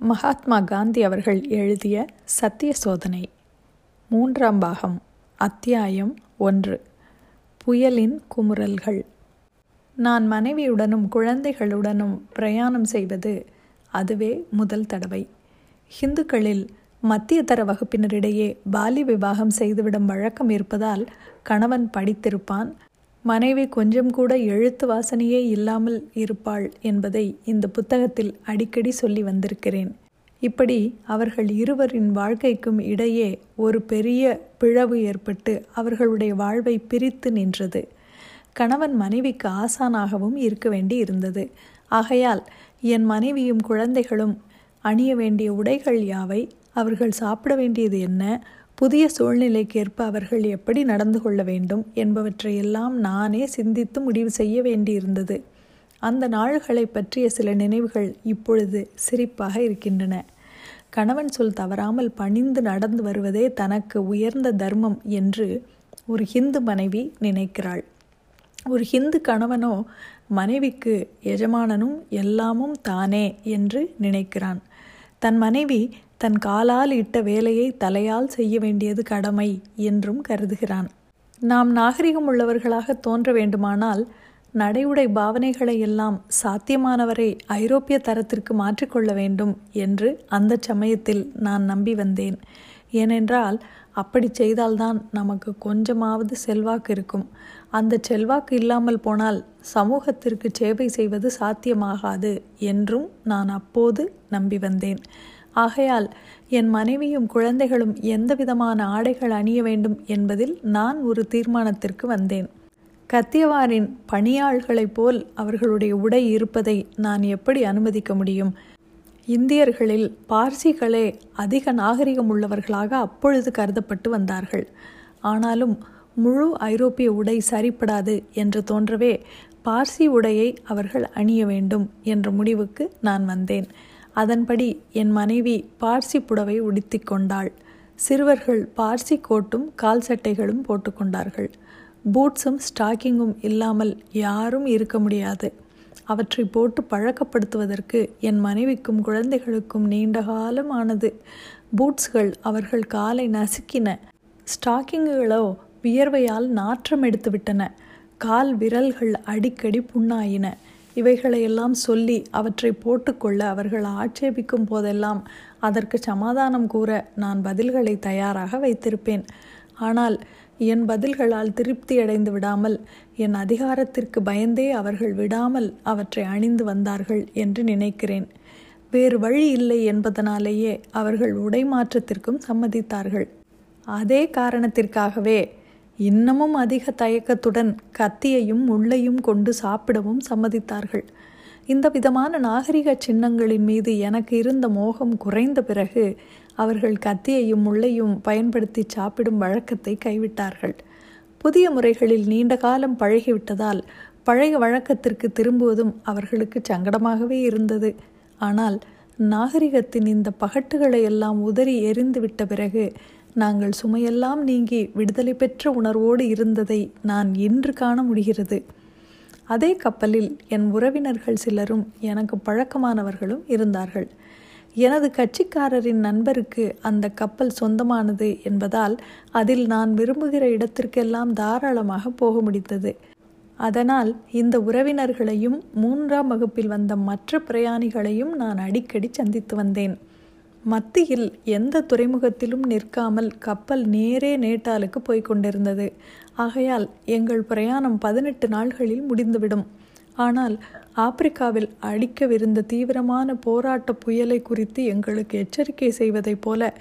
மகாத்மா காந்தி அவர்கள் எழுதிய சத்திய சோதனை மூன்றாம் பாகம் அத்தியாயம் ஒன்று புயலின் குமுறல்கள். நான் மனைவியுடனும் குழந்தைகளுடனும் பிரயாணம் செய்வது அதுவே முதல் தடவை. ஹிந்துக்களில் மத்தியதர வகுப்பினரிடையே பாலி விவாகம் செய்துவிடும் வழக்கம் இருப்பதால் கணவன் படித்திருப்பான் மனைவி கொஞ்சம் கூட எழுத்து வாசனையே இல்லாமல் இருப்பாள் என்பதை இந்த புத்தகத்தில் அடிக்கடி சொல்லி வந்திருக்கிறேன். இப்படி அவர்கள் இருவரின் வாழ்க்கைக்கும் இடையே ஒரு பெரிய பிளவு ஏற்பட்டு அவர்களுடைய வாழ்வை பிரித்து நின்றது. கணவன் மனைவிக்கு ஆசானாகவும் இருக்க வேண்டி இருந்தது. ஆகையால் என் மனைவியும் குழந்தைகளும் அணிய வேண்டிய உடைகள் யாவை? அவர்கள் சாப்பிட வேண்டியது என்ன? புதிய சூழ்நிலைக்கேற்ப அவர்கள் எப்படி நடந்து கொள்ள வேண்டும் என்பவற்றையெல்லாம் நானே சிந்தித்து முடிவு செய்ய வேண்டியிருந்தது. அந்த நாள்களை பற்றிய சில நினைவுகள் இப்பொழுது சிரிப்பாக இருக்கின்றன. கணவன் சொல் தவறாமல் பணிந்து நடந்து வருவதே தனக்கு உயர்ந்த தர்மம் என்று ஒரு ஹிந்து மனைவி நினைக்கிறாள். ஒரு ஹிந்து கணவனோ மனைவிக்கு எஜமானனும் எல்லாமும் தானே என்று நினைக்கிறான். தன் மனைவி தன் காலால் இட்ட வேலையை தலையால் செய்ய வேண்டியது கடமை என்றும் கருதுகிறான். நாம் நாகரிகம் உள்ளவர்களாக தோன்ற வேண்டுமானால் நடையுடை பாவனைகளை எல்லாம் சாத்தியமானவரை ஐரோப்பிய தரத்திற்கு மாற்றிக்கொள்ள வேண்டும் என்று அந்த சமயத்தில் நான் நம்பி வந்தேன். ஏனென்றால் அப்படி செய்தால்தான் நமக்கு கொஞ்சமாவது செல்வாக்கு இருக்கும். அந்த செல்வாக்கு இல்லாமல் போனால் சமூகத்திற்கு சேவை செய்வது சாத்தியமாகாது என்றும் நான் அப்போது நம்பி வந்தேன். ஆகையால் என் மனைவியும் குழந்தைகளும் எந்த விதமான ஆடைகள் அணிய வேண்டும் என்பதில் நான் ஒரு தீர்மானத்திற்கு வந்தேன். கத்தியவாரின் பணியாள்களைப் போல் அவர்களுடைய உடை இருப்பதை நான் எப்படி அனுமதிக்க முடியும்? இந்தியர்களில் பார்சிகளே அதிக நாகரிகம் உள்ளவர்களாக அப்பொழுது கருதப்பட்டு வந்தார்கள். ஆனாலும் முழு ஐரோப்பிய உடை சரிப்படாது என்று தோன்றவே பார்சி உடையை அவர்கள் அணிய வேண்டும் என்ற முடிவுக்கு நான் வந்தேன். அதன்படி என் மனைவி பார்சி புடவை உடுத்தி கொண்டாள். சிறுவர்கள் பார்சி கோட்டும் கால் சட்டைகளும் போட்டுக்கொண்டார்கள் பூட்ஸும் ஸ்டாக்கிங்கும் இல்லாமல் யாரும் இருக்க முடியாது. அவற்றை போட்டு பழக்கப்படுத்துவதற்கு என் மனைவிக்கும் குழந்தைகளுக்கும் நீண்ட காலம் ஆனது பூட்ஸ்கள் அவர்கள் காலை நசுக்கின. ஸ்டாக்கிங்குகளோ வியர்வையால் நாற்றம் எடுத்துவிட்டன. கால் விரல்கள் அடிக்கடி புண்ணாயின. இவைகளையெல்லாம் சொல்லி அவற்றை போட்டுக்கொள்ள அவர்கள் ஆட்சேபிக்கும் போதெல்லாம் அதற்கு சமாதானம் கூற நான் பதில்களை தயாராக வைத்திருப்பேன். ஆனால் என் பதில்களால் திருப்தி அடைந்து விடாமல் என் அதிகாரத்திற்கு பயந்தே அவர்கள் விடாமல் அவற்றை அணிந்து வந்தார்கள் என்று நினைக்கிறேன். வேறு வழி இல்லை என்பதனாலேயே அவர்கள் உடை மாற்றத்திற்கும் சம்மதித்தார்கள். அதே காரணத்திற்காகவே இன்னமும் அதிக தயக்கத்துடன் கத்தியையும் முள்ளையும் கொண்டு சாப்பிடவும் சம்மதித்தார்கள். இந்த விதமான நாகரிக சின்னங்களின் மீது எனக்கு இருந்த மோகம் குறைந்த பிறகு அவர்கள் கத்தியையும் முள்ளையும் பயன்படுத்தி சாப்பிடும் வழக்கத்தை கைவிட்டார்கள். புதிய முறைகளில் நீண்ட காலம் பழகிவிட்டதால் பழைய வழக்கத்திற்கு திரும்புவதும் அவர்களுக்கு சங்கடமாகவே இருந்தது. ஆனால் நாகரிகத்தின் இந்த பகட்டுகளை எல்லாம் உதறி எரிந்துவிட்ட பிறகு நாங்கள் சுமையெல்லாம் நீங்கி விடுதலை பெற்ற உணர்வோடு இருந்ததை நான் இன்று காண முடிகிறது. அதே கப்பலில் என் உறவினர்கள் சிலரும் எனக்கு பழக்கமானவர்களும் இருந்தார்கள். எனது கட்சிக்காரரின் நண்பருக்கு அந்த கப்பல் சொந்தமானது என்பதால் அதில் நான் விரும்புகிற இடத்திற்கெல்லாம் தாராளமாக போக முடித்தது அதனால் இந்த உறவினர்களையும் மூன்றாம் வகுப்பில் வந்த மற்ற பிரயாணிகளையும் நான் அடிக்கடி சந்தித்து வந்தேன். மத்தியில் எந்த துறைமுகத்திலும் நிற்காமல் கப்பல் நேரே நேட்டாலுக்கு போய்க் கொண்டிருந்தது. ஆகையால் எங்கள் பிரயாணம் பதினெட்டு நாள்களில் முடிந்துவிடும். ஆனால் ஆப்பிரிக்காவில் அடிக்கவிருந்த தீவிரமான போராட்ட புயலை குறித்து எங்களுக்கு எச்சரிக்கை செய்வதைப் போல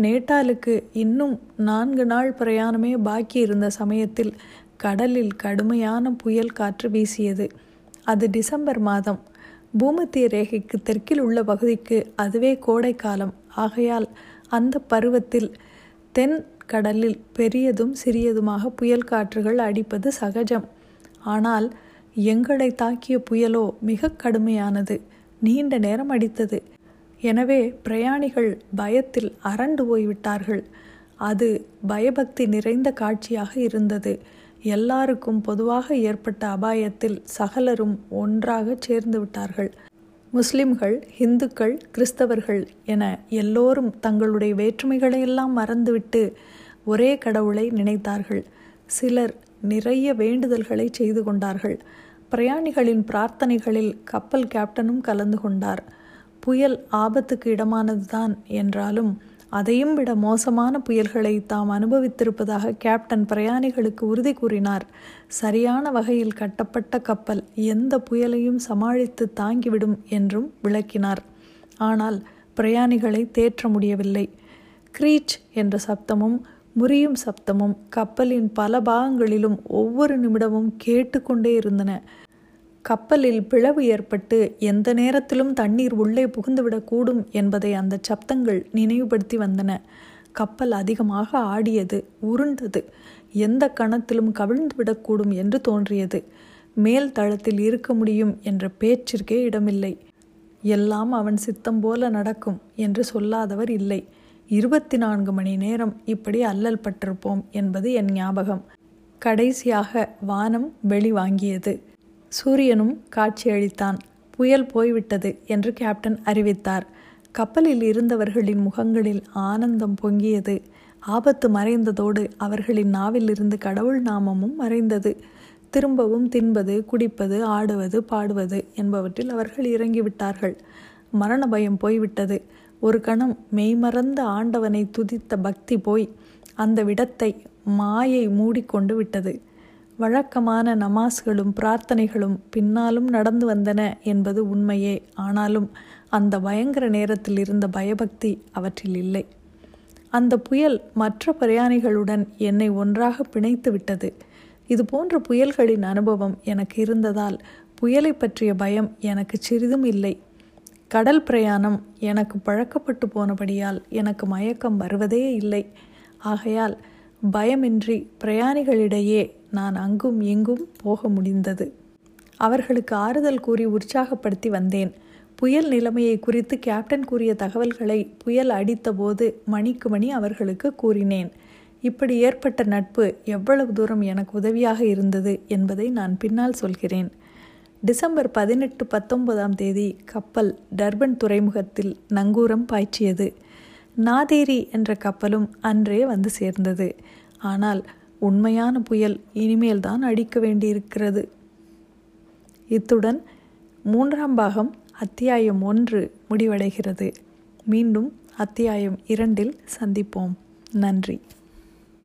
நேட்டாலுக்கு இன்னும் நான்கு நாள் பிரயாணமே பாக்கி இருந்த சமயத்தில் கடலில் கடுமையான புயல் காற்று வீசியது. அது டிசம்பர் மாதம் பூமத்திய ரேகைக்கு தெற்கில் உள்ள பகுதிக்கு அதுவே கோடைக்காலம். ஆகையால் அந்த பருவத்தில் தென் கடலில் பெரியதும் சிறியதுமாக புயல் காற்றுகள் அடிப்பது சகஜம். ஆனால் எங்களை தாக்கிய புயலோ மிக கடுமையானது நீண்ட நேரம் அடித்தது. எனவே பிரயாணிகள் பயத்தில் அரண்டு போய்விட்டார்கள். அது பயபக்தி நிறைந்த காட்சியாக இருந்தது. எல்லாருக்கும் பொதுவாக ஏற்பட்ட அபாயத்தில் சகலரும் ஒன்றாக சேர்ந்து விட்டார்கள். முஸ்லிம்கள் இந்துக்கள் கிறிஸ்தவர்கள் என எல்லோரும் தங்களுடைய வேற்றுமைகளையெல்லாம் மறந்துவிட்டு ஒரே கடவுளை நினைத்தார்கள். சிலர் நிறைய வேண்டுதல்களை செய்து கொண்டார்கள். பிரயாணிகளின் பிரார்த்தனைகளில் கப்பல் கேப்டனும் கலந்து கொண்டார். புயல் ஆபத்துக்கு இடமானதுதான் என்றாலும் அதையும் விட மோசமான புயல்களை தாம் அனுபவித்திருப்பதாக கேப்டன் பிரயாணிகளுக்கு உறுதி கூறினார். சரியான வகையில் கட்டப்பட்ட கப்பல் எந்த புயலையும் சமாளித்து தாங்கிவிடும் என்றும் விளக்கினார். ஆனால் பிரயாணிகளை தேற்ற முடியவில்லை. கிரீச் என்ற சப்தமும் முறியும் சப்தமும் கப்பலின் பல பாகங்களிலும் ஒவ்வொரு நிமிடமும் கேட்டுக்கொண்டே இருந்தன. கப்பலில் பிளவு ஏற்பட்டு எந்த நேரத்திலும் தண்ணீர் உள்ளே புகுந்துவிடக்கூடும் என்பதை அந்த சப்தங்கள் நினைவுபடுத்தி வந்தன. கப்பல் அதிகமாக ஆடியது உருண்டது. எந்த கணத்திலும் கவிழ்ந்து விடக்கூடும் என்று தோன்றியது. மேல் தளத்தில் இருக்க முடியும் என்ற பேச்சிற்கே இடமில்லை. எல்லாம் அவன் சித்தம் போல நடக்கும் என்று சொல்லாதவர் இல்லை. இருபத்தி நான்கு மணி நேரம் இப்படி அல்லல் பட்டிருப்போம் என்பது என் ஞாபகம். கடைசியாக வானம் வெளி வாங்கியது சூரியனும் காட்சியளித்தான். புயல் போய்விட்டது என்று கேப்டன் அறிவித்தார். கப்பலில் இருந்தவர்களின் முகங்களில் ஆனந்தம் பொங்கியது. ஆபத்து மறைந்ததோடு அவர்களின் நாவிலிருந்து கடவுள் நாமமும் மறைந்தது. திரும்பவும் தின்பது குடிப்பது ஆடுவது பாடுவது என்பவற்றில் அவர்கள் இறங்கிவிட்டார்கள். மரண பயம் போய்விட்டது. ஒரு கணம் மெய்மறந்த ஆண்டவனை துதித்த பக்தி போய் அந்த விடத்தை மாயை மூடிக்கொண்டு விட்டது. வழக்கமான நமாஸ்களும் பிரார்த்தனைகளும் பின்னாலும் நடந்து வந்தன என்பது உண்மையே. ஆனாலும் அந்த பயங்கர நேரத்தில் இருந்த பயபக்தி அவற்றில் இல்லை. அந்த புயல் மற்ற பிரயாணிகளுடன் என்னை ஒன்றாக பிணைத்து விட்டது. இது போன்ற புயல்களின் அனுபவம் எனக்கு இருந்ததால் புயலை பற்றிய பயம் எனக்கு சிறிதும் இல்லை. கடல் பிரயாணம் எனக்கு பழக்கப்பட்டு போனபடியால் எனக்கு மயக்கம் வருவதே இல்லை. ஆகையால் பயமின்றி பிரயாணிகளிடையே நான் அங்கும் இங்கும் போக முடிந்தது. அவர்களுக்கு ஆறுதல் கூறி உற்சாகப்படுத்தி வந்தேன். புயல் நிலைமையை குறித்து கேப்டன் கூறிய தகவல்களை புயல் அடித்தபோது மணிக்கு மணி அவர்களுக்கு கூறினேன். இப்படி ஏற்பட்ட நட்பு எவ்வளவு தூரம் எனக்கு உதவியாக இருந்தது என்பதை நான் பின்னால் சொல்கிறேன். டிசம்பர் பதினெட்டு பத்தொன்பதாம் தேதி கப்பல் டர்பன் துறைமுகத்தில் நங்கூரம் பாய்ச்சியது. நாதேரி என்ற கப்பலும் அன்றே வந்து சேர்ந்தது. ஆனால் உண்மையான புயல் இனிமேல் தான் அடிக்க வேண்டியிருக்கிறது. இத்துடன் மூன்றாம் பாகம் அத்தியாயம் ஒன்று முடிவடைகிறது. மீண்டும் அத்தியாயம் இரண்டில் சந்திப்போம். நன்றி.